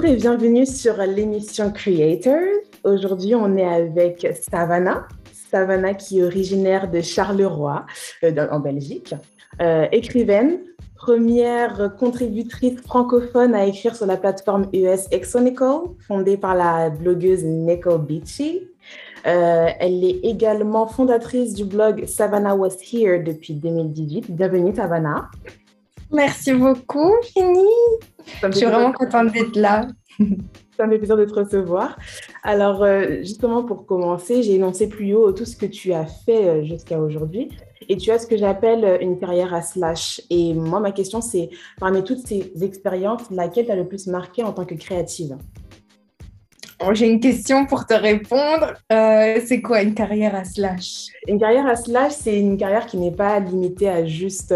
Bonjour et bienvenue sur l'émission Creators. Aujourd'hui, on est avec Savannah. Savannah qui est originaire de Charleroi, euh, en Belgique. Euh, écrivaine, première contributrice francophone à écrire sur la plateforme US Exonical, fondée par la blogueuse Nicole Beachy. Euh, elle est également fondatrice du blog Savannah Was Here depuis 2018. Bienvenue, Savannah. Merci beaucoup, Fini. Je suis vraiment contente d'être là. Ça me fait plaisir de te recevoir. Alors, euh, justement, pour commencer, j'ai énoncé plus haut tout ce que tu as fait euh, jusqu'à aujourd'hui. Et tu as ce que j'appelle une carrière à slash. Et moi, ma question, c'est parmi toutes ces expériences, laquelle t'a le plus marqué en tant que créative? J'ai une question pour te répondre. Euh, c'est quoi une carrière à slash? Une carrière à slash, c'est une carrière qui n'est pas limitée à juste.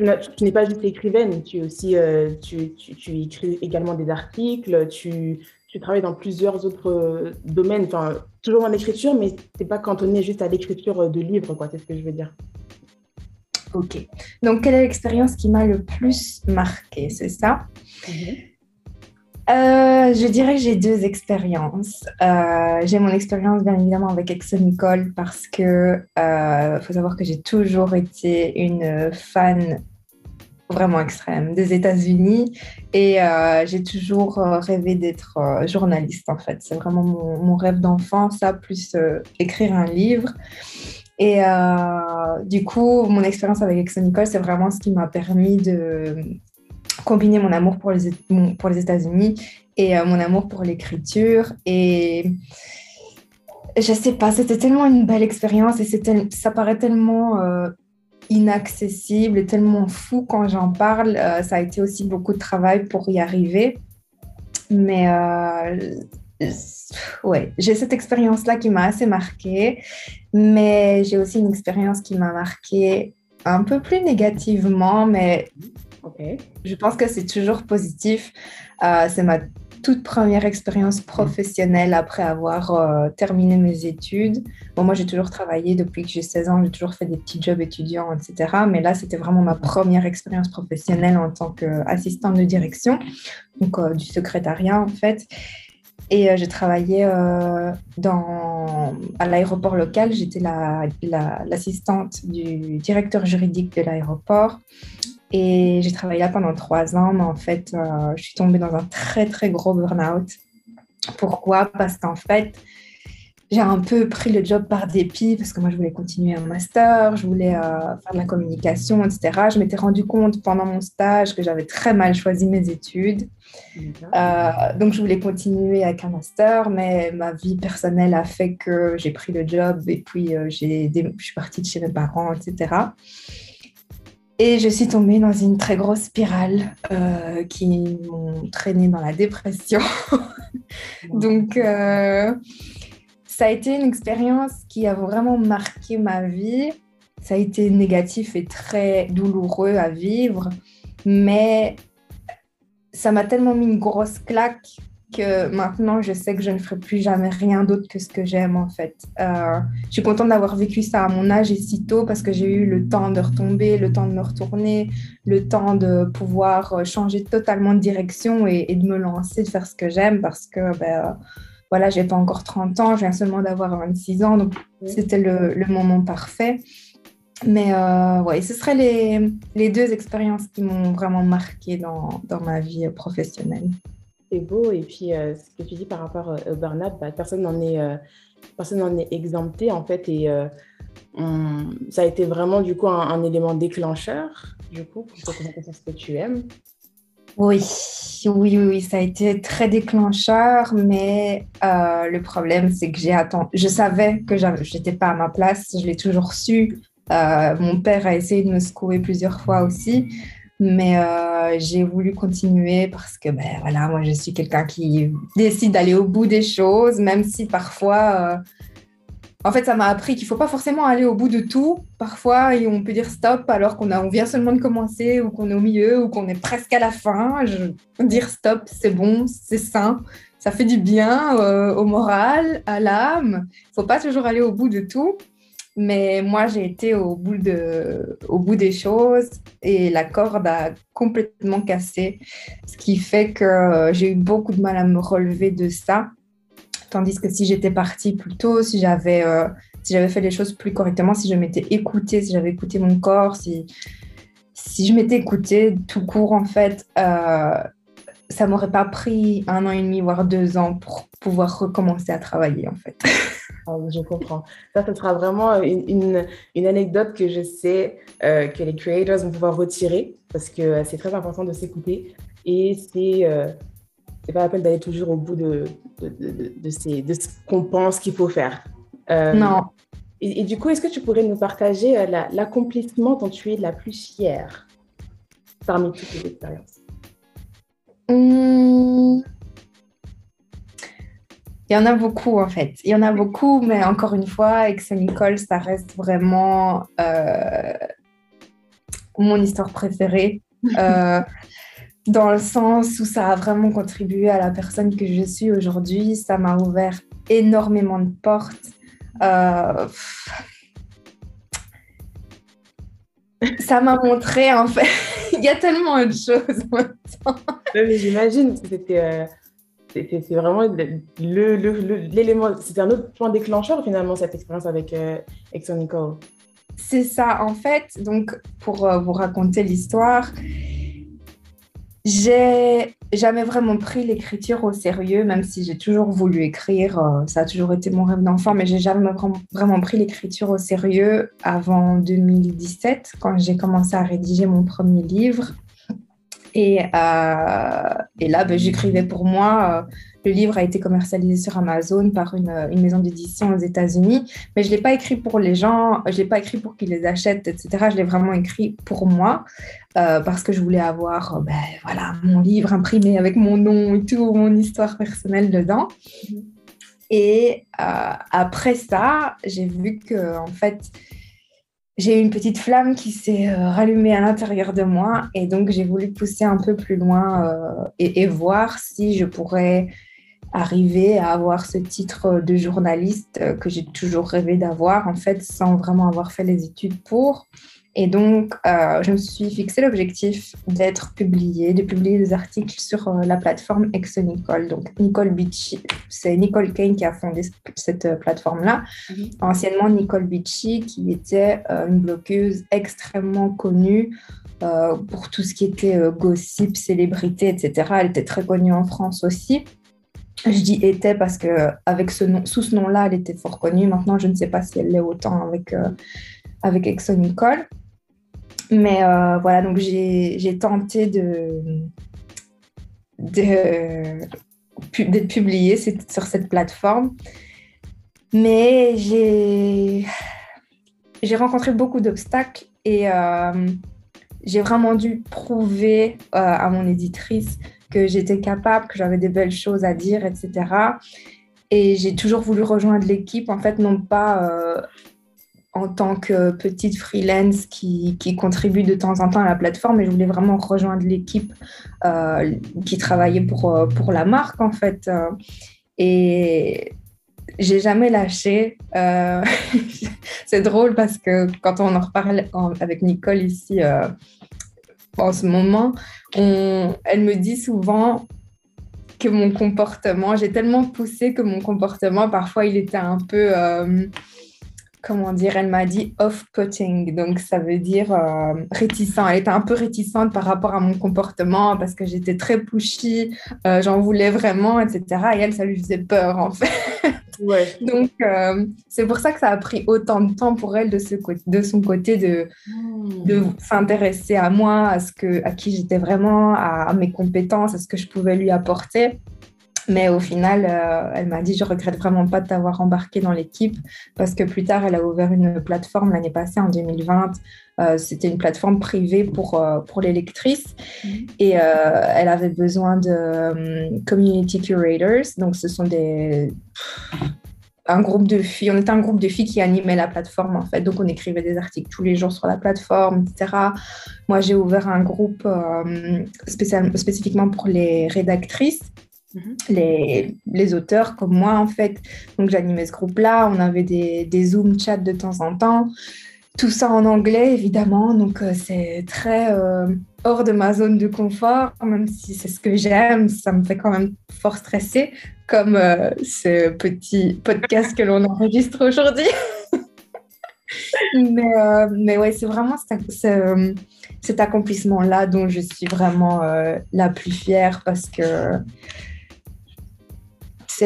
Euh, tu n'es pas juste écrivaine, tu, aussi, euh, tu, tu, écris également des articles, tu, tu travailles dans plusieurs autres domaines, enfin, toujours en écriture, mais tu n'es pas cantonné juste à l'écriture de livres, quoi, c'est ce que je veux dire. Ok. Donc, quelle est l'expérience qui m'a le plus marqué, c'est ça? Mhm. Euh, je dirais que j'ai deux expériences. Euh, j'ai mon expérience bien évidemment avec Exxon Nicole parce que euh, faut savoir que j'ai toujours été une fan vraiment extrême des États-Unis et j'ai toujours rêvé d'être journaliste en fait. C'est vraiment mon, rêve d'enfant, ça plus écrire un livre. Et du coup, mon expérience avec Exxon Nicole, c'est vraiment ce qui m'a permis de combiner mon amour pour les, pour les États-Unis et euh, mon amour pour l'écriture. Et je sais pas, c'était tellement une belle expérience et ça paraît tellement euh, inaccessible et tellement fou quand j'en parle. Euh, ça a été aussi beaucoup de travail pour y arriver. Mais ouais, j'ai cette expérience-là qui m'a assez marquée. Mais j'ai aussi une expérience qui m'a marquée un peu plus négativement, mais je pense que c'est toujours positif. Euh, c'est ma toute première expérience professionnelle après avoir euh, terminé mes études. Moi, j'ai toujours travaillé depuis que j'ai 16 ans, j'ai toujours fait des petits jobs étudiants, etc. Mais là, c'était vraiment ma première expérience professionnelle en tant qu'assistante de direction, donc euh, du secrétariat en fait. Et j'ai travaillé à l'aéroport local. J'étais l'assistante la, du directeur juridique de l'aéroport. Et j'ai travaillé là pendant trois ans, mais en fait, euh, je suis tombée dans un très, très gros burn-out. Pourquoi? Parce qu'en fait, j'ai un peu pris le job par dépit parce que moi, je voulais continuer un master, je voulais euh, faire de la communication, etc. Je m'étais rendu compte pendant mon stage que j'avais très mal choisi mes études. Euh, donc, je voulais continuer avec un master, mais ma vie personnelle a fait que j'ai pris le job et puis j'ai, je suis partie de chez mes parents, etc. Et je suis tombée dans une très grosse spirale euh, qui m'ont traînée dans la dépression. Donc, euh, ça a été une expérience qui a vraiment marqué ma vie. Ça a été négatif et très douloureux à vivre, mais ça m'a tellement mis une grosse claque que maintenant, je sais que je ne ferai plus jamais rien d'autre que ce que j'aime, en fait. Euh, je suis contente d'avoir vécu ça à mon âge et si tôt parce que j'ai eu le temps de retomber, le temps de me retourner, le temps de pouvoir euh, changer totalement de direction et, de me lancer, de faire ce que j'aime parce que, ben, voilà, j'ai pas encore 30 ans, je viens seulement d'avoir 26 ans, donc c'était le, le, moment parfait. Mais euh, ouais, ce seraient les, les deux expériences qui m'ont vraiment marqué dans, dans ma vie professionnelle c'est beau. Et puis, euh, ce que tu dis par rapport euh, au burn-out, bah, personne n'en est, euh, personne est exempté, en fait. Et ça a été vraiment, du coup, un, élément déclencheur, du coup, pour ce que tu aimes. Oui, oui, oui, ça a été très déclencheur, mais le problème, c'est que j'ai attendu. Je savais que je n'étais pas à ma place, je l'ai toujours su. mon père a essayé de me secouer plusieurs fois aussi. Mais euh, j'ai voulu continuer parce que, ben voilà, moi, je suis quelqu'un qui décide d'aller au bout des choses, même si parfois, euh, en fait, ça m'a appris qu'il ne faut pas forcément aller au bout de tout. Parfois, on peut dire stop alors qu'on on vient seulement de commencer ou qu'on est au milieu ou qu'on est presque à la fin. Dire stop, c'est bon, c'est sain, ça fait du bien euh, au moral, à l'âme. Il ne faut pas toujours aller au bout de tout. Mais moi, j'ai été au bout, de, au bout des choses et la corde a complètement cassé, ce qui fait que j'ai eu beaucoup de mal à me relever de ça. Tandis que si j'étais partie plus tôt, si j'avais euh, si j'avais fait les choses plus correctement, si je m'étais écoutée, si j'avais écouté mon corps, si, si je m'étais écoutée tout court, en fait, euh, ça m'aurait pas pris un an et demi, voire deux ans pour pouvoir recommencer à travailler, en fait. Ah, je comprends. Ça, ce sera vraiment une, une, anecdote que je sais euh, que les creators vont pouvoir retirer parce que euh, c'est très important de s'écouter et c'est euh, c'est pas la peine d'aller toujours au bout de, de, de, de, ces, de ce qu'on pense qu'il faut faire. non. Et, du coup, est-ce que tu pourrais nous partager l'accomplissement dont tu es la plus fière parmi toutes tes expériences? Hum, il y en a beaucoup en fait. Il y en a beaucoup, mais encore une fois, Ex Nicole, ça reste vraiment euh, mon histoire préférée. Euh, dans le sens où ça a vraiment contribué à la personne que je suis aujourd'hui. Ça m'a ouvert énormément de portes. Euh, ça m'a montré en fait. Il y a tellement de choses maintenant. J'imagine que c'était c'est vraiment l'élément, c'est un autre point déclencheur finalement cette expérience avec euh, Exxon Nicole. C'est ça, en fait, donc pour euh, vous raconter l'histoire, j'ai jamais vraiment pris l'écriture au sérieux, même si j'ai toujours voulu écrire, euh, ça a toujours été mon rêve d'enfant, mais j'ai jamais vraiment pris l'écriture au sérieux avant 2017, quand j'ai commencé à rédiger mon premier livre. Et, euh, et là, ben, j'écrivais pour moi. Euh, le livre a été commercialisé sur Amazon par une, une maison d'édition aux États-Unis, mais je ne l'ai pas écrit pour les gens, je ne l'ai pas écrit pour qu'ils les achètent, etc. Je l'ai vraiment écrit pour moi euh, parce que je voulais avoir ben, voilà, mon livre imprimé avec mon nom et tout, mon histoire personnelle dedans. Et après ça, j'ai vu que en fait, j'ai eu une petite flamme qui s'est euh, rallumée à l'intérieur de moi et donc j'ai voulu pousser un peu plus loin euh, et, voir si je pourrais arriver à avoir ce titre de journaliste euh, que j'ai toujours rêvé d'avoir en fait sans vraiment avoir fait les études pour. Et donc, euh, je me suis fixé l'objectif d'être publié, de publier des articles sur euh, la plateforme Exonicole. Donc, Nicole Beachy, c'est Nicole Kane qui a fondé cette euh, plateforme-là. Mhm. Anciennement, Nicole Beachy, qui était une blogueuse extrêmement connue pour tout ce qui était gossip, célébrité, etc. Elle était très connue en France aussi. Je dis était parce que avec ce nom, sous ce nom-là, elle était fort connue. Maintenant, je ne sais pas si elle l'est autant avec, avec Nicole. Mais euh, voilà, donc j'ai tenté de d'être publié sur cette plateforme. Mais j'ai rencontré beaucoup d'obstacles et euh, j'ai vraiment dû prouver euh, à mon éditrice que j'étais capable, que j'avais des belles choses à dire, etc. Et j'ai toujours voulu rejoindre l'équipe, en fait, non pas en tant que petite freelance qui, contribue de temps en temps à la plateforme et je voulais vraiment rejoindre l'équipe euh, qui travaillait pour, euh, pour la marque en fait. Euh. Et j'ai jamais lâché. c'est drôle parce que quand on en reparle avec Nicole ici en ce moment, elle me dit souvent que mon comportement, j'ai tellement poussé que mon comportement, parfois, il était un peu comment dire, elle m'a dit off-putting, donc ça veut dire euh, réticent. Elle était un peu réticente par rapport à mon comportement parce que j'étais très pushy, euh, j'en voulais vraiment, etc. Et elle, ça lui faisait peur en fait. Ouais. donc euh, c'est pour ça que ça a pris autant de temps pour elle de, ce de son côté de, hmm. de s'intéresser à moi, à, ce que, à qui j'étais vraiment, à mes compétences, à ce que je pouvais lui apporter. Mais au final, euh, elle m'a dit, je regrette vraiment pas de t'avoir embarqué dans l'équipe parce que plus tard, elle a ouvert une plateforme l'année passée, en 2020. Euh, c'était une plateforme privée pour, euh, pour les lectrices mm-hmm. et elle avait besoin de community curators. Donc, ce sont des un groupe de filles, on était un groupe de filles qui animait la plateforme en fait, donc on écrivait des articles tous les jours sur la plateforme, etc. Moi j'ai ouvert un groupe spécialement spécifiquement pour les rédactrices. Les, les, auteurs comme moi, en fait. Donc, j'animais ce groupe-là. On avait des, des Zoom chats de temps en temps. Tout ça en anglais, évidemment. Donc, euh, c'est très euh, hors de ma zone de confort, même si c'est ce que j'aime. Ça me fait quand même fort stresser, comme euh, ce petit podcast que l'on enregistre aujourd'hui. mais, mais ouais, c'est vraiment cet accomplissement-là dont je suis vraiment la plus fière parce que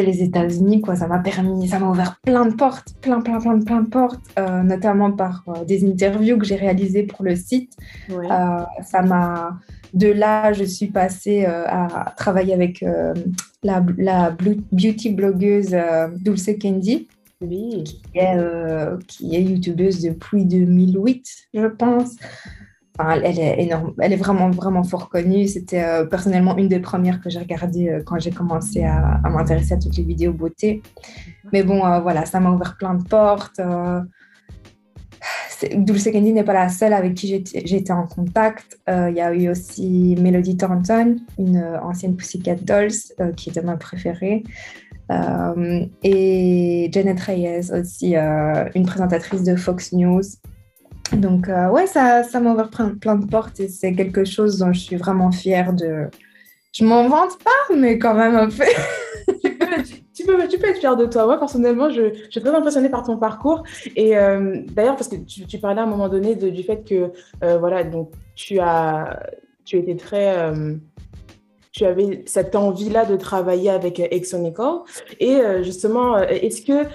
les États-Unis, quoi. Ça m'a permis, ça m'a ouvert plein de portes, plein, plein, plein, plein de portes, euh, notamment par euh, des interviews que j'ai réalisées pour le site. Euh, ça m'a, de là, je suis passée à travailler avec la, la, beauty blogueuse Dulce Candy. Oui. Qui est, qui est youtubeuse depuis 2008, je pense elle est énorme, elle est vraiment vraiment fort connue. C'était euh, personnellement une des premières que j'ai regardées euh, quand j'ai commencé à, m'intéresser à toutes les vidéos beauté. Mais bon, euh, voilà, ça m'a ouvert plein de portes. Dulce Candy n'est pas la seule avec qui j'étais en contact. Il y a eu aussi Melody Thornton, une ancienne Pussycat Dolls, qui était ma préférée. et Janet Reyes aussi, une présentatrice de Fox News. Donc, euh, ouais, ça, ça m'a plein, de portes et c'est quelque chose dont je suis vraiment fière de. Je m'en vante pas, mais quand même un peu. tu, peux, tu peux être fière de toi. Moi, personnellement, je, je suis très impressionnée par ton parcours. Et euh, d'ailleurs, parce que tu, tu, parlais à un moment donné du fait que, euh, voilà, donc tu as, tu étais très tu avais cette envie-là de travailler avec Exonical. Et justement, est-ce que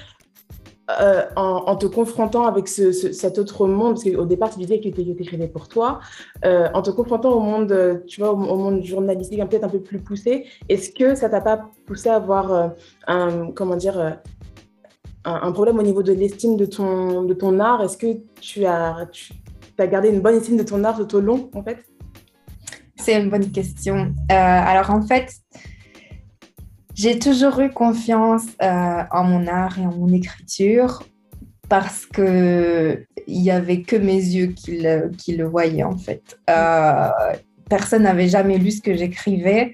euh, en, te confrontant avec cet autre monde, parce qu'au départ, tu disais que tu écrivais pour toi, euh, en te confrontant au monde, tu vois, au, monde journalistique peut-être un peu plus poussé, est-ce que ça t'a pas poussé à avoir euh, un, comment dire, un, problème au niveau de l'estime de ton, de ton art? Est-ce que tu as, tu as gardé une bonne estime de ton art tout au long, en fait? C'est une bonne question. alors, en fait, j'ai toujours eu confiance euh, en mon art et en mon écriture parce que il y avait que mes yeux qui le, qui le voyaient en fait. Euh, personne n'avait jamais lu ce que j'écrivais,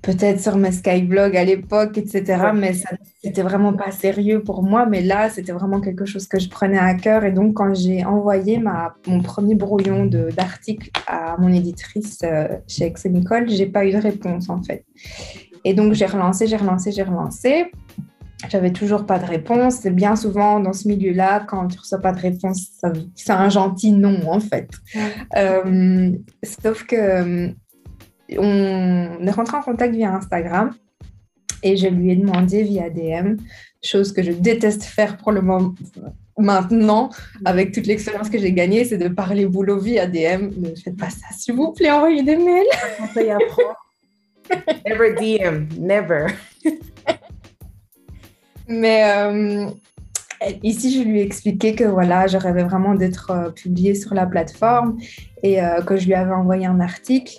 peut-être sur mes skyblogs à l'époque, etc. Mais ça c'était vraiment pas sérieux pour moi. Mais là, c'était vraiment quelque chose que je prenais à cœur. Et donc, quand j'ai envoyé ma, mon premier brouillon d'article à mon éditrice euh, chez Exenicole, j'ai pas eu de réponse en fait. Et donc, j'ai relancé, j'ai relancé, j'ai relancé. J'avais toujours pas de réponse. C'est bien souvent dans ce milieu-là, quand tu reçois pas de réponse, c'est un gentil non, en fait. Euh, sauf que euh, on est rentré en contact via Instagram et je lui ai demandé via DM, chose que je déteste faire pour le moment maintenant, avec toute l'expérience que j'ai gagnée, c'est de parler boulot via DM. Ne faites pas ça, s'il vous plaît, envoyez des mails. Never DM, never. Mais euh, ici, je lui ai expliqué que voilà, je rêvais vraiment d'être euh, publiée sur la plateforme et euh, que je lui avais envoyé un article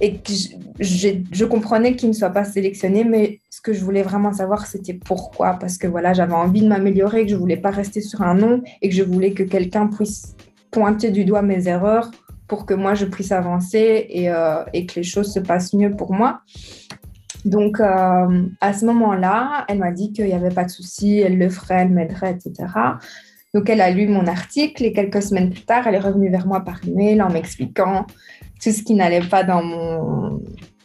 et que je, je comprenais qu'il ne soit pas sélectionné, mais ce que je voulais vraiment savoir, c'était pourquoi. Parce que voilà, j'avais envie de m'améliorer, que je voulais pas rester sur un nom et que je voulais que quelqu'un puisse pointer du doigt mes erreurs pour que moi je puisse avancer et, euh, et que les choses se passent mieux pour moi. Donc, euh, à ce moment-là, elle m'a dit qu'il n'y avait pas de souci, elle le ferait, elle m'aiderait, etc. Donc, elle a lu mon article et quelques semaines plus tard, elle est revenue vers moi par email en m'expliquant tout ce qui n'allait pas dans mon,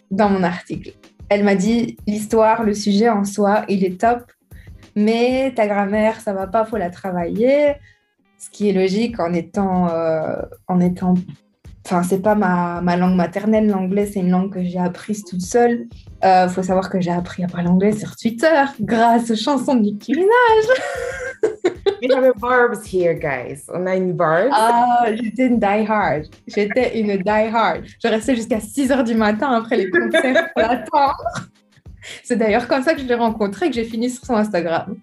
dans mon article. Elle m'a dit l'histoire, le sujet en soi, il est top, mais ta grammaire, ça va pas, faut la travailler. Ce qui est logique en étant, euh, en étant Enfin, c'est pas ma, ma, langue maternelle, l'anglais, c'est une langue que j'ai apprise toute seule. Il euh, faut savoir que j'ai appris à parler anglais sur Twitter grâce aux chansons de Nicki Minaj. We have a barbs here, guys. On a une barbe. Ah, j'étais une die-hard. J'étais une die-hard. Je restais jusqu'à 6 heures du matin après les concerts pour l'attendre. C'est d'ailleurs comme ça que je l'ai rencontré que j'ai fini sur son Instagram.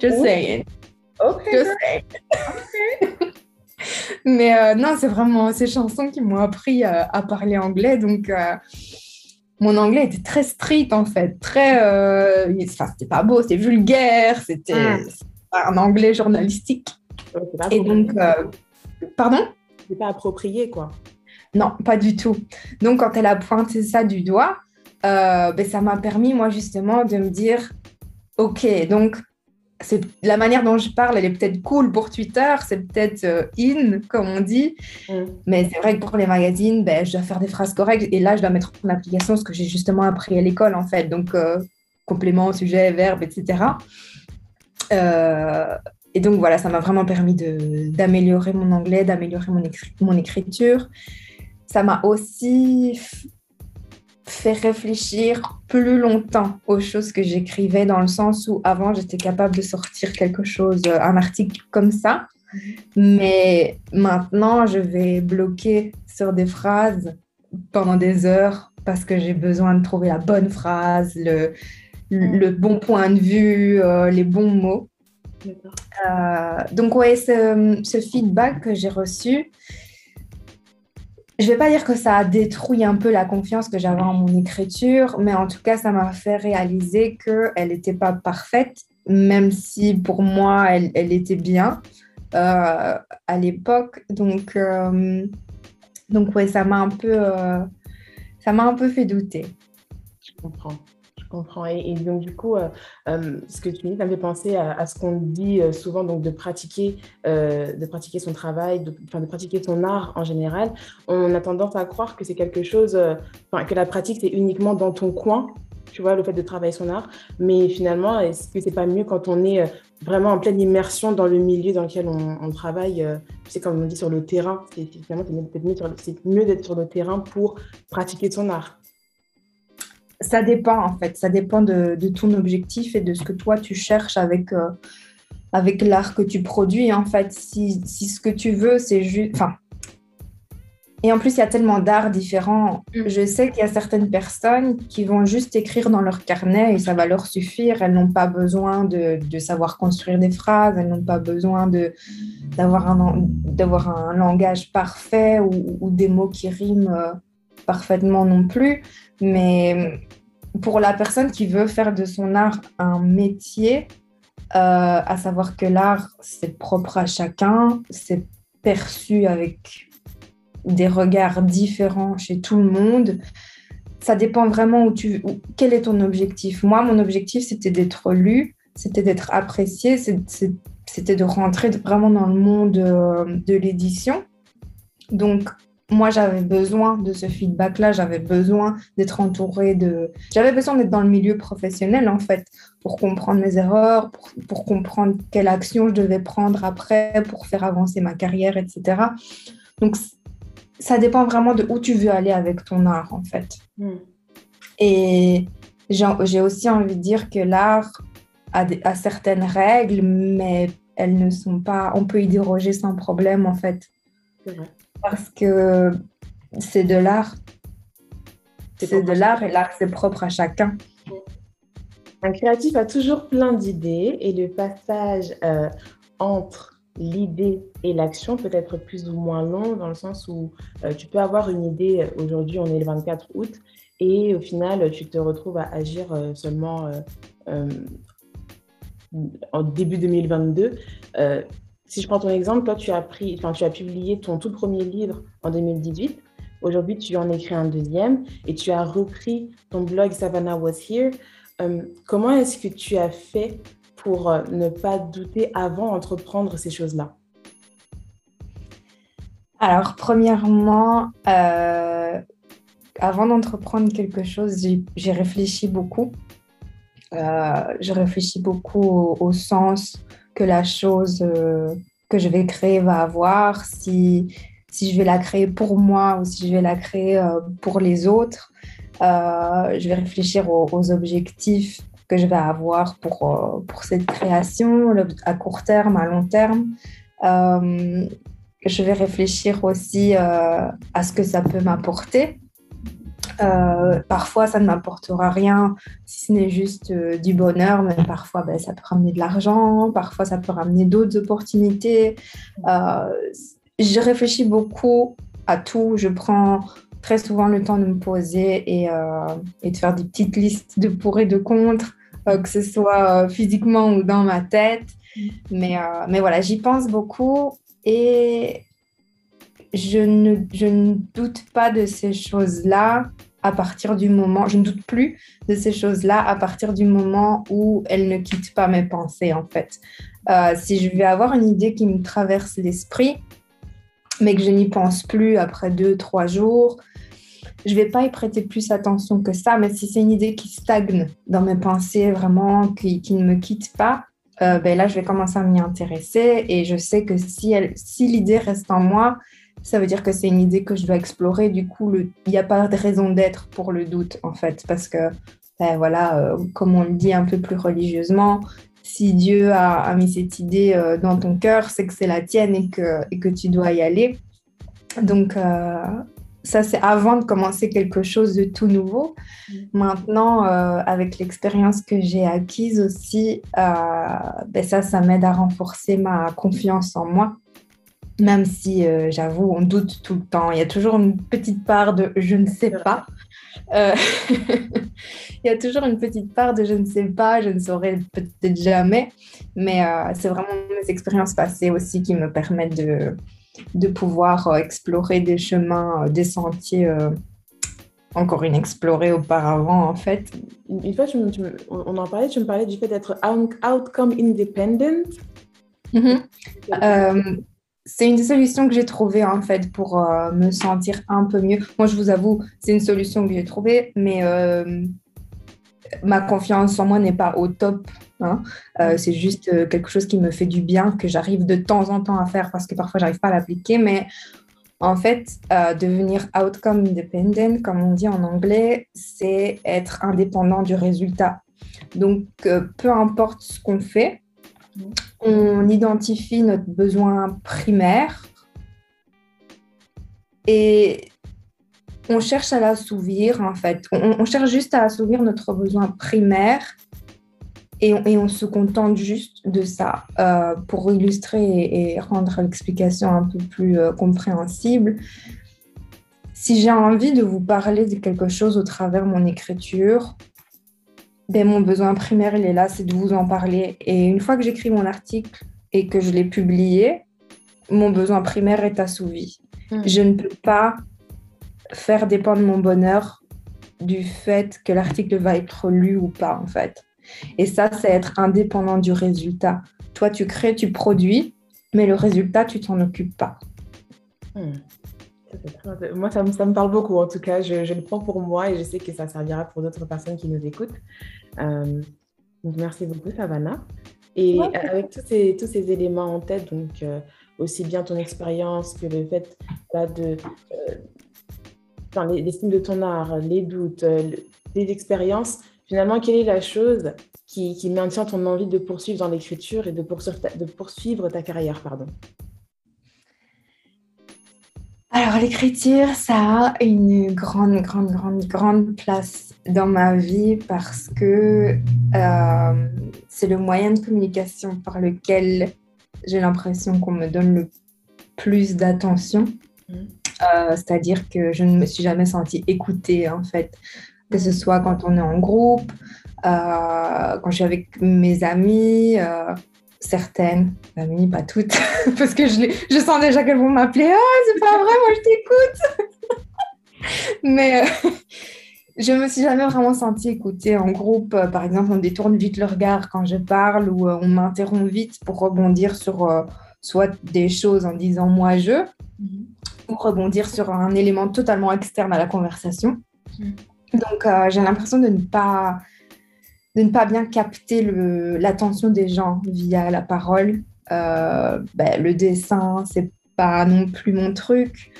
Just saying. Ok. Just saying. Mais euh, non, c'est vraiment ces chansons qui m'ont appris euh, à parler anglais. Donc, euh, mon anglais était très strict en fait. Très. Enfin, c'était pas beau, c'était vulgaire, c'était ah. un anglais journalistique. Et donc. Pardon? C'est pas approprié, quoi. Non, pas du tout. Donc, quand elle a pointé ça du doigt, ben, ça m'a permis, moi, justement, de me dire, OK, donc c'est la manière dont je parle, elle est peut-être cool pour Twitter, c'est peut-être euh, in, comme on dit. Mm. Mais c'est vrai que pour les magazines, ben, je dois faire des phrases correctes. Et là, je dois mettre en application ce que j'ai justement appris à l'école, en fait. Donc, euh, complément, sujet, verbe, etc. Euh, et donc, voilà, ça m'a vraiment permis d'améliorer mon anglais, d'améliorer mon, mon écriture. Ça m'a aussi fait réflixir plus longtemps aux choses que j'écrivais dans le sens où avant j'étais capable de sortir quelque chose, euh, un article comme ça. Mais maintenant, je vais bloquer sur des phrases pendant des heures parce que j'ai besoin de trouver la bonne phrase, le, le bon point de vue, euh, les bons mots. Euh, donc, ouais, ce, ce, feedback que j'ai reçu, je vais pas dire que ça a détruit un peu la confiance que j'avais en mon écriture, mais en tout cas, ça m'a fait réaliser qu'elle n'était pas parfaite, même si pour moi, elle, elle était bien euh, à l'époque. Donc, euh, donc ouais, ça m'a un peu, euh, ça m'a un peu fait douter. Je comprends comprends. Et, donc, du coup, euh, euh, ce que tu dis, ça me fait penser à, ce qu'on dit euh, souvent, donc de pratiquer, de pratiquer son travail, de, de pratiquer son art en général. On a tendance à croire que c'est quelque chose, que la pratique, c'est uniquement dans ton coin, tu vois, le fait de travailler son art. Mais finalement, est-ce que c'est pas mieux quand on est vraiment en pleine immersion dans le milieu dans lequel on, travaille sais, comme on dit sur le terrain, c'est c'est mieux d'être sur le terrain pour pratiquer son art ça dépend en fait, ça dépend de, ton objectif et de ce que toi tu cherches avec, euh, avec l'art que tu produis. En fait, si, si ce que tu veux, c'est juste. Enfin. Et en plus, il y a tellement d'arts différents. Mm. Je sais qu'il y a certaines personnes qui vont juste écrire dans leur carnet et ça va leur suffire. Elles n'ont pas besoin de, de, savoir construire des phrases, elles n'ont pas besoin d'avoir un, un langage parfait ou, ou, des mots qui riment euh, parfaitement non plus. Mais pour la personne qui veut faire de son art un métier, euh, à savoir que l'art, c'est propre à chacun, c'est perçu avec des regards différents chez tout le monde. Ça dépend vraiment où tu, quel est ton objectif. Moi, mon objectif, c'était d'être lu, c'était d'être apprécié, c'était de rentrer vraiment dans le monde euh, de l'édition. Donc, moi, j'avais besoin de ce feedback-là, j'avais besoin d'être entourée de... J'avais besoin d'être dans le milieu professionnel, en fait, pour comprendre mes erreurs, pour, comprendre quelle action je devais prendre après pour faire avancer ma carrière, etc. Donc, ça dépend vraiment de où tu veux aller avec ton art, en fait. Hmm. Et j'ai aussi envie de dire que l'art a, a certaines règles, mais elles ne sont pas... On peut y déroger sans problème, en fait. Parce que c'est de l'art. C'est de l'art et l'art, c'est propre à chacun. Un créatif a toujours plein d'idées et le passage euh, entre l'idée et l'action peut être plus ou moins long dans le sens où euh, tu peux avoir une idée, euh, aujourd'hui on est le 24 août, et au final tu te retrouves à agir seulement en début 2022 si je prends ton exemple, toi, tu as, publié ton tout premier livre en 2018. Aujourd'hui, tu en écris un deuxième et tu as repris ton blog Savannah Was Here. Euh, comment est-ce que tu as fait pour euh, ne pas douter avant d'entreprendre ces choses-là? Alors, premièrement, euh, avant d'entreprendre quelque chose, j'ai réfléchi beaucoup. je réfléchis beaucoup au, au sens que la chose euh, que je vais créer va avoir, si, si je vais la créer pour moi ou si je vais la créer euh, pour les autres. Euh, je vais réfléchir aux, objectifs que je vais avoir pour, pour cette création, à court terme, à long terme. je vais réfléchir aussi à ce que ça peut m'apporter. Euh, parfois, ça ne m'apportera rien si ce n'est juste euh, du bonheur, mais parfois, ben, ça peut ramener de l'argent, parfois, ça peut ramener d'autres opportunités. Euh, je réfléchis beaucoup à tout. Je prends très souvent le temps de me poser et, et de faire des petites listes de pour et de contre, que ce soit physiquement ou dans ma tête. Mais, mais voilà, j'y pense beaucoup et je ne, ne doute pas de ces choses-là à partir du moment, je ne doute plus de ces choses-là à partir du moment où elles ne quittent pas mes pensées, en fait. Euh, si je vais avoir une idée qui me traverse l'esprit, mais que je n'y pense plus après deux, trois jours, je vais pas y prêter plus attention que ça. Mais si c'est une idée qui stagne dans mes pensées, vraiment, qui, ne me quitte pas, euh, ben là, je vais commencer à m'y intéresser. Et je sais que si l'idée reste en moi, ça veut dire que c'est une idée que je dois explorer. Du coup, il n'y a pas de raison d'être pour le doute, en fait, parce que, ben voilà, euh, comme on le dit un peu plus religieusement, si Dieu a, mis cette idée euh, dans ton cœur, c'est que c'est la tienne et que, et que tu dois y aller. Donc, euh, ça, c'est avant de commencer quelque chose de tout nouveau. Mm. Maintenant, euh, avec l'expérience que j'ai acquise aussi, ben ça, ça m'aide à renforcer ma confiance en moi. Même si, j'avoue, on doute tout le temps. Il y a toujours une petite part de je ne sais pas. Euh, il y a toujours une petite part de je ne sais pas, je ne saurais peut-être jamais, mais euh, c'est vraiment mes expériences passées aussi qui me permettent de, de pouvoir euh, explorer des chemins, des sentiers encore inexplorés auparavant en fait. Une fois, on en parlait, tu me parlais du fait d'être outcome independent. Mm-hmm c'est une solution que j'ai trouvée en fait pour euh, me sentir un peu mieux. Moi, je vous avoue, c'est une solution que j'ai trouvée, mais euh, ma confiance en moi n'est pas au top. Hein. Euh, c'est juste quelque chose qui me fait du bien, que j'arrive de temps en temps à faire parce que parfois, j'arrive pas à l'appliquer. Mais en fait, devenir outcome independent, comme on dit en anglais, c'est être indépendant du résultat. Donc, peu importe ce qu'on fait, on identifie notre besoin primaire et on cherche à l'assouvir en fait. On, cherche juste à assouvir notre besoin primaire et on, se contente juste de ça. Euh, pour illustrer et, rendre l'explication un peu plus euh, compréhensible, si j'ai envie de vous parler de quelque chose au travers mon écriture, ben, mon besoin primaire, il est là, c'est de vous en parler. Et une fois que j'écris mon article et que je l'ai publié, mon besoin primaire est assouvi. Hmm. Je ne peux pas faire dépendre mon bonheur du fait que l'article va être lu ou pas, en fait. Et ça, c'est être indépendant du résultat. Toi, tu crées, tu produis, mais le résultat, tu t'en occupes pas. Moi, ça me, ça me, parle beaucoup. En tout cas, je, je, le prends pour moi et je sais que ça servira pour d'autres personnes qui nous écoutent. Euh, donc, merci beaucoup, Savannah. Et avec tous ces, tous ces éléments en tête, donc euh, aussi bien ton expérience que le fait là, de. Euh, enfin, l'estime de ton art, les doutes, les expériences, finalement, quelle est la chose qui, qui maintient ton envie de poursuivre dans l'écriture et de poursuivre de poursuivre ta carrière pardon? Alors l'écriture, ça a une grande, grande, grande, grande place dans ma vie parce que euh, c'est le moyen de communication par lequel j'ai l'impression qu'on me donne le plus d'attention. Mmh. Euh, c'est-à-dire que je ne me suis jamais sentie écoutée en fait, que ce soit quand on est en groupe, euh, quand je suis avec mes amis, certaines, amis, pas toutes, parce que je, je sens déjà qu'elles vont m'appeler Ah, c'est pas vrai, moi je t'écoute Mais euh, je me suis jamais vraiment sentie écoutée en groupe. Euh, par exemple, on détourne vite le regard quand je parle ou euh, on m'interrompt vite pour rebondir sur soit des choses en disant moi je, mm-hmm. ou rebondir sur un élément totalement externe à la conversation. Mm. Donc, j'ai l'impression de ne pas de ne pas bien capter l'attention des gens via la parole. Euh, ben, le dessin, c'est pas non plus mon truc.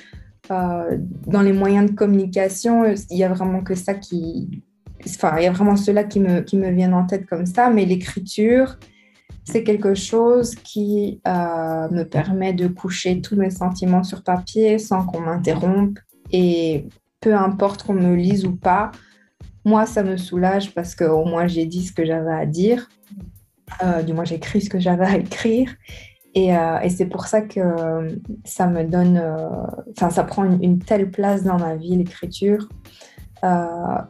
Euh, dans les moyens de communication, il y a vraiment que ça qui. Enfin, il y a vraiment ceux-là qui me, qui me en tête comme ça, mais l'écriture, c'est quelque chose qui euh, me permet de coucher tous mes sentiments sur papier sans qu'on m'interrompe. Et peu importe qu'on me lise ou pas, moi, ça me soulage parce qu'au moins j'ai dit ce que j'avais à dire. Euh, du moins, j'ai écrit ce que j'avais à écrire. Et, euh, et c'est pour ça que ça me donne, euh, enfin, ça prend une, telle place dans ma vie, l'écriture.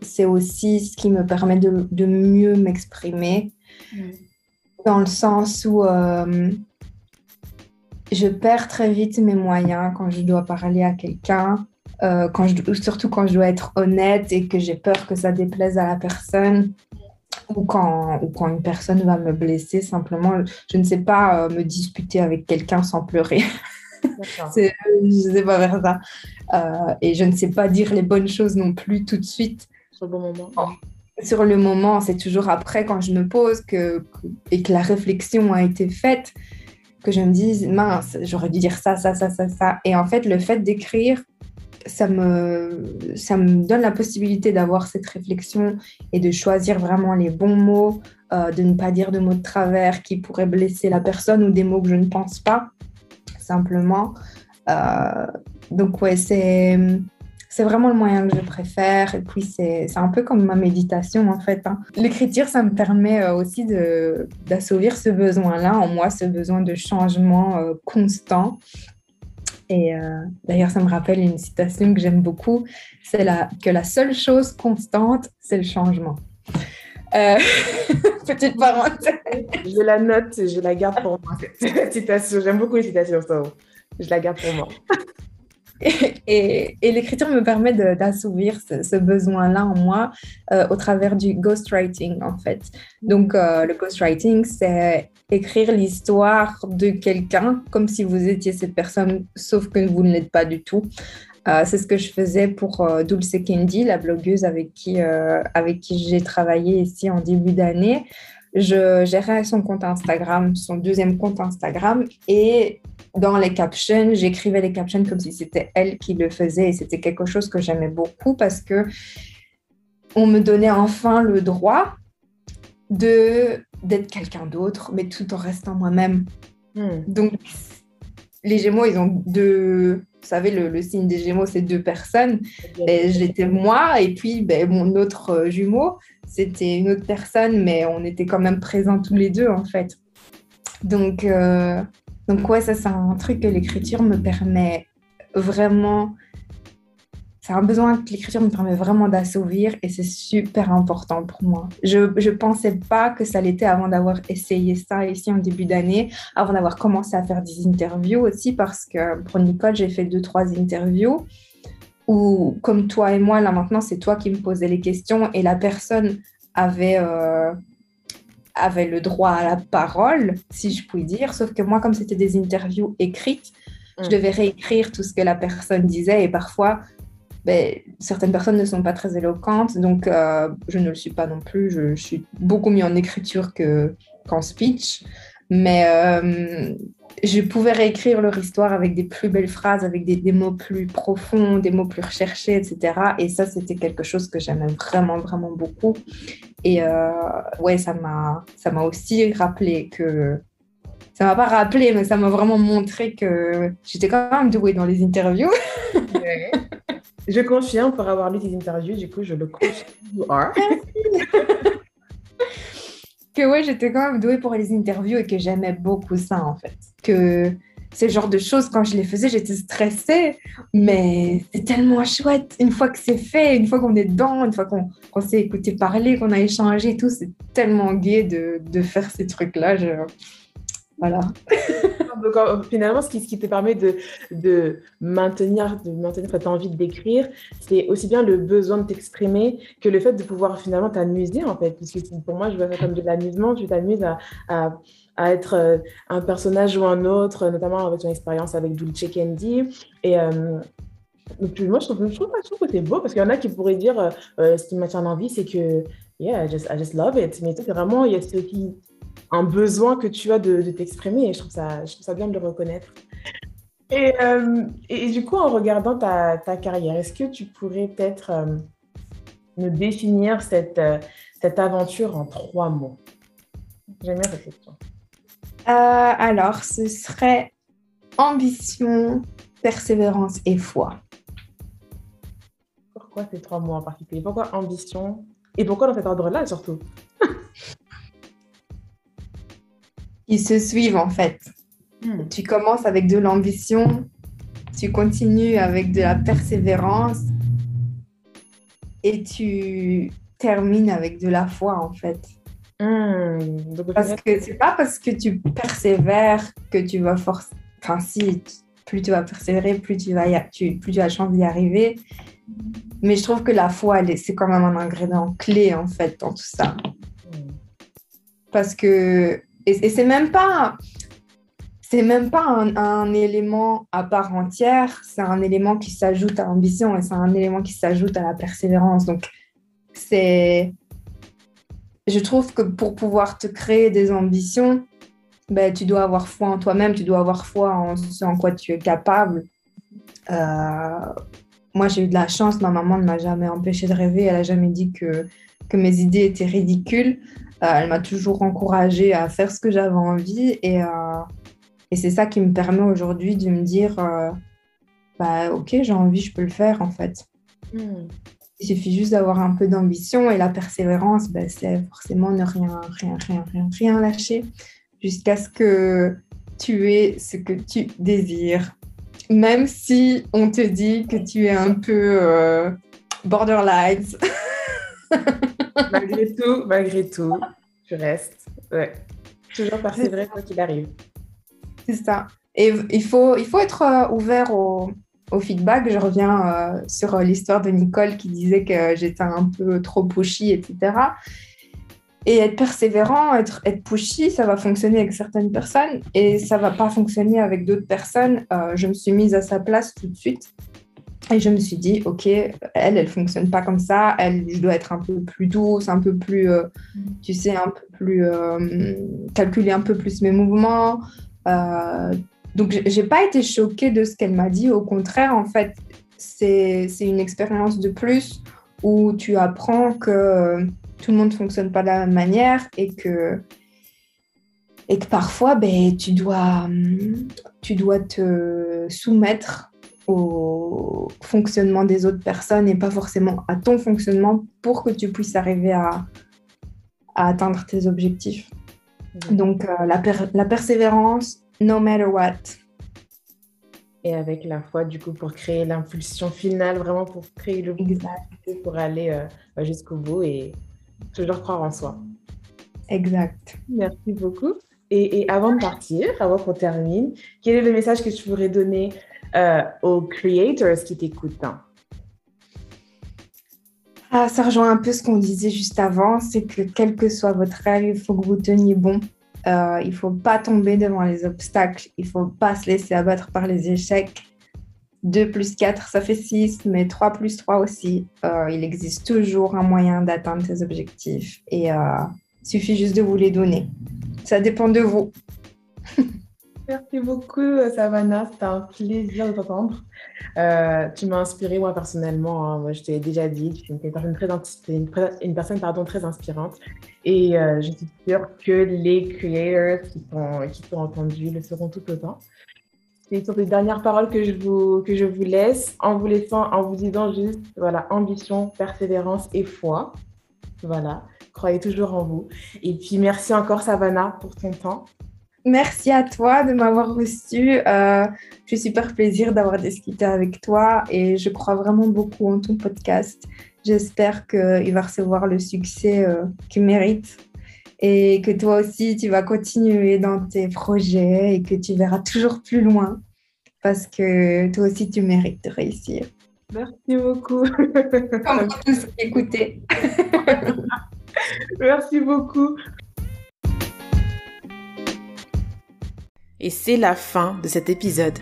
c'est aussi ce qui me permet de, de mieux m'exprimer, mm. dans le sens où je perds très vite mes moyens quand je dois parler à quelqu'un euh, quand je, surtout quand je dois être honnête et que j'ai peur que ça déplaise à la personne ou quand, ou quand une personne va me blesser, simplement, je ne sais pas euh, me disputer avec quelqu'un sans pleurer. je ne sais pas faire ça. Euh, et je ne sais pas dire les bonnes choses non plus tout de suite. Sur le moment. sur le moment, c'est toujours après quand je me pose que, et que la réflexion a été faite que je me dise mince, j'aurais dû dire ça, ça, ça, ça, ça. Et en fait, le fait d'écrire, ça me, donne la possibilité d'avoir cette réflexion et de choisir vraiment les bons mots, euh, de ne pas dire de mots de travers qui pourraient blesser la personne ou des mots que je ne pense pas, simplement. Euh, donc, ouais, c'est, vraiment le moyen que je préfère. Et puis, c'est, un peu comme ma méditation, en fait. Hein. L'écriture, ça me permet euh, aussi d'assouvir ce besoin-là en moi, ce besoin de changement constant et euh, d'ailleurs, ça me rappelle une citation que j'aime beaucoup, c'est que la seule chose constante, c'est le changement. Euh, petite parenthèse. Je la note, je la garde pour moi. Cette citation, j'aime beaucoup les citations, ça. Je la garde pour moi. Et, l'écriture me permet d'assouvir ce, besoin-là en moi euh, au travers du ghostwriting, en fait. Donc, euh, le ghostwriting, c'est écrire l'histoire de quelqu'un comme si vous étiez cette personne, sauf que vous ne l'êtes pas du tout. Euh, c'est ce que je faisais pour Dulce Kendi, la blogueuse avec qui, avec qui j'ai travaillé ici en début d'année. Je gérais son compte Instagram, son deuxième compte Instagram, et dans les captions, j'écrivais les captions comme si c'était elle qui le faisait et c'était quelque chose que j'aimais beaucoup parce que on me donnait enfin le droit de d'être quelqu'un d'autre, mais tout en restant moi-même. Hmm. Donc, les Gémeaux, ils ont deux. Vous savez, le, signe des Gémeaux, c'est deux personnes. Ben, j'étais moi, et puis ben, mon autre jumeau, c'était une autre personne, mais on était quand même présents tous les deux, en fait. Donc, euh, donc ouais, ça c'est un truc que l'écriture me permet vraiment. C'est un besoin que l'écriture me permet vraiment d'assouvir et c'est super important pour moi. Je ne pensais pas que ça l'était avant d'avoir essayé ça ici en début d'année, avant d'avoir commencé à faire des interviews aussi parce que pour Nicole, j'ai fait deux, trois interviews où, comme toi et moi, là maintenant, c'est toi qui me posais les questions et la personne avait, euh, avait le droit à la parole, si je puis dire. Sauf que moi, comme c'était des interviews écrites, je mm. devais réécrire tout ce que la personne disait et parfois, ben, certaines personnes ne sont pas très éloquentes, donc euh, je ne le suis pas non plus. Je, suis beaucoup mieux en écriture qu'en speech. Mais euh, je pouvais réécrire leur histoire avec des plus belles phrases, avec des, mots plus profonds, des mots plus recherchés, etc. Et ça, c'était quelque chose que j'aimais vraiment, vraiment beaucoup. Et euh, ouais, ça m'a aussi rappelé que, ça m'a pas rappelé, mais ça m'a vraiment montré que j'étais quand même douée dans les interviews. Je confirme pour avoir lu tes interviews, du coup, je le confirme. que ouais, j'étais quand même douée pour les interviews et que j'aimais beaucoup ça en fait. Que ce genre de choses, quand je les faisais, j'étais stressée, mais c'est tellement chouette. Une fois que c'est fait, une fois qu'on est dedans, une fois qu'on s'est écouté parler, qu'on a échangé et tout, c'est tellement gai de, de, faire ces trucs-là. Je... Voilà. finalement, ce qui, te permet de, maintenir, de maintenir cette envie d'écrire, c'est aussi bien le besoin de t'exprimer que le fait de pouvoir finalement t'amuser, en fait. Parce que pour moi, je vois ça comme de l'amusement. Tu t'amuses à, être euh, un personnage ou un autre, notamment avec ton expérience avec Dulce Candy. Et. Euh, donc, moi, je trouve, je trouve, je trouve que c'est beau parce qu'il y en a qui pourraient dire euh, euh ce qui me tient envie, c'est que, yeah, I just, I just love it. Mais c'est vraiment, il y a ce qui, un besoin que tu as de, t'exprimer et je trouve, ça, je trouve ça bien de le reconnaître. Et, euh, et du coup, en regardant ta, ta carrière, est-ce que tu pourrais peut-être euh, me définir cette, euh, cette aventure en trois mots? J'aime bien cette question. alors, ce serait ambition, persévérance et foi. Pourquoi ces trois mots en particulier? Pourquoi ambition? Et pourquoi dans cet ordre-là surtout? Ils se suivent en fait. Hmm. Tu commences avec de l'ambition, tu continues avec de la persévérance et tu termines avec de la foi en fait. Hmm. parce que c'est pas parce que tu persévères que tu vas forcer. Enfin, si, plus tu vas persévérer, plus tu vas, plus tu as la chance d'y arriver. Mais je trouve que la foi, c'est quand même un ingrédient clé, en fait, dans tout ça. Parce que, et, c'est même pas, c'est même pas un, élément à part entière, c'est un élément qui s'ajoute à l'ambition et c'est un élément qui s'ajoute à la persévérance. Donc, c'est, je trouve que pour pouvoir te créer des ambitions, ben, tu dois avoir foi en toi-même, tu dois avoir foi en ce en quoi tu es capable. Euh, moi, j'ai eu de la chance, ma maman ne m'a jamais empêché de rêver, elle n'a jamais dit que, que mes idées étaient ridicules. Euh, elle m'a toujours encouragée à faire ce que j'avais envie et, euh, et c'est ça qui me permet aujourd'hui de me dire bah, ok, j'ai envie, je peux le faire en fait. Hmm. Il suffit juste d'avoir un peu d'ambition et la persévérance, ben, c'est forcément ne rien, rien, rien, rien, rien lâcher jusqu'à ce que tu aies ce que tu désires. Même si on te dit que tu es un peu euh, borderline. malgré tout, malgré tout, tu restes. Ouais. Toujours persévérer quoi qu'il arrive. C'est ça. Et il faut, il faut être euh, ouvert au, au feedback. Je reviens euh, sur l'histoire de Nicole qui disait que j'étais un peu trop pushy, etc. Et être persévérant, être, être pushy, ça va fonctionner avec certaines personnes et ça va pas fonctionner avec d'autres personnes. Euh, je me suis mise à sa place tout de suite et je me suis dit, ok, elle, elle fonctionne pas comme ça. Elle, je dois être un peu plus douce, un peu plus, euh, tu sais, un peu plus euh, calculer un peu plus mes mouvements. donc, j'ai pas été choquée de ce qu'elle m'a dit. Au contraire, en fait, c'est une expérience de plus où tu apprends que tout le monde ne fonctionne pas de la même manière et que, et que parfois, ben, tu, dois, tu dois te soumettre au fonctionnement des autres personnes et pas forcément à ton fonctionnement pour que tu puisses arriver à, à atteindre tes objectifs. Donc, euh, la, la persévérance, no matter what. Et avec la foi, du coup, pour créer l'impulsion finale, vraiment pour créer le exact. pour aller euh, jusqu'au bout et Toujours croire en soi. Exact. Merci beaucoup. Et, avant de partir, avant qu'on termine, quel est le message que tu voudrais donner euh, aux creators qui t'écoutent ah, Ça rejoint un peu ce qu'on disait juste avant, c'est que quel que soit votre rêve, il faut que vous teniez bon. Euh, il ne faut pas tomber devant les obstacles, il ne faut pas se laisser abattre par les échecs. 2 plus 4, ça fait 6, mais 3 plus 3 aussi. Euh, il existe toujours un moyen d'atteindre ses objectifs et il suffit juste de vous les donner. Ça dépend de vous. Merci beaucoup, Savannah. C'était un plaisir de t'entendre. Euh, tu m'as inspirée, moi, personnellement. Hein. Moi, je t'ai déjà dit, tu es une personne, très, une, une personne pardon, très inspirante. Et je suis sûre que les creators qui t'ont qui entendu le seront tout autant. C'est sur les dernières paroles que je vous, que je vous laisse, en vous laissant, en vous disant juste, voilà, ambition, persévérance et foi. Voilà, croyez toujours en vous. Et puis, merci encore, Savannah, pour ton temps. Merci à toi de m'avoir reçu. Euh, suis super plaisir d'avoir discuté avec toi et je crois vraiment beaucoup en ton podcast. J'espère qu'il va recevoir le succès euh, qu'il mérite et que toi aussi, tu vas continuer dans tes projets et que tu verras toujours plus loin parce que toi aussi, tu mérites de réussir. Merci beaucoup. Comme tous écouter. Merci beaucoup. Et c'est la fin de cet épisode.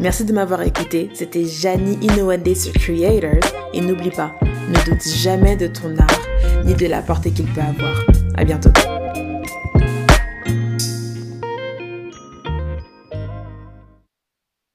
Merci de m'avoir écouté. C'était Janie Inouadé sur Creators. Et n'oublie pas, ne doute jamais de ton art ni de la portée qu'il peut avoir. À bientôt.